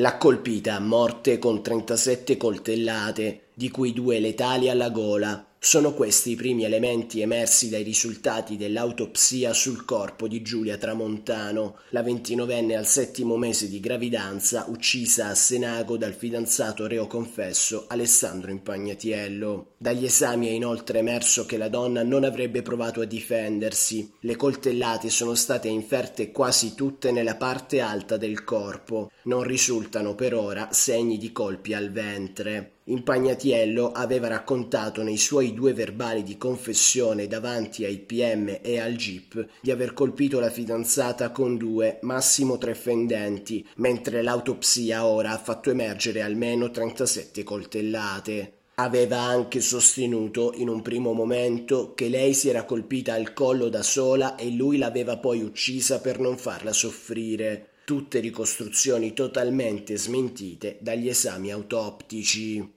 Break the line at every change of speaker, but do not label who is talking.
L'ha colpita a morte con 37 coltellate, di cui due letali alla gola. Sono questi i primi elementi emersi dai risultati dell'autopsia sul corpo di Giulia Tramontano, la ventinovenne al settimo mese di gravidanza, uccisa a Senago dal fidanzato reo confesso Alessandro Impagnatiello. Dagli esami è inoltre emerso che la donna non avrebbe provato a difendersi. Le coltellate sono state inferte quasi tutte nella parte alta del corpo. Non risultano per ora segni di colpi al ventre. Impagnatiello aveva raccontato nei suoi due verbali di confessione davanti ai PM e al GIP di aver colpito la fidanzata con due, massimo tre fendenti, mentre l'autopsia ora ha fatto emergere almeno 37 coltellate. Aveva anche sostenuto in un primo momento che lei si era colpita al collo da sola e lui l'aveva poi uccisa per non farla soffrire. Tutte ricostruzioni totalmente smentite dagli esami autoptici.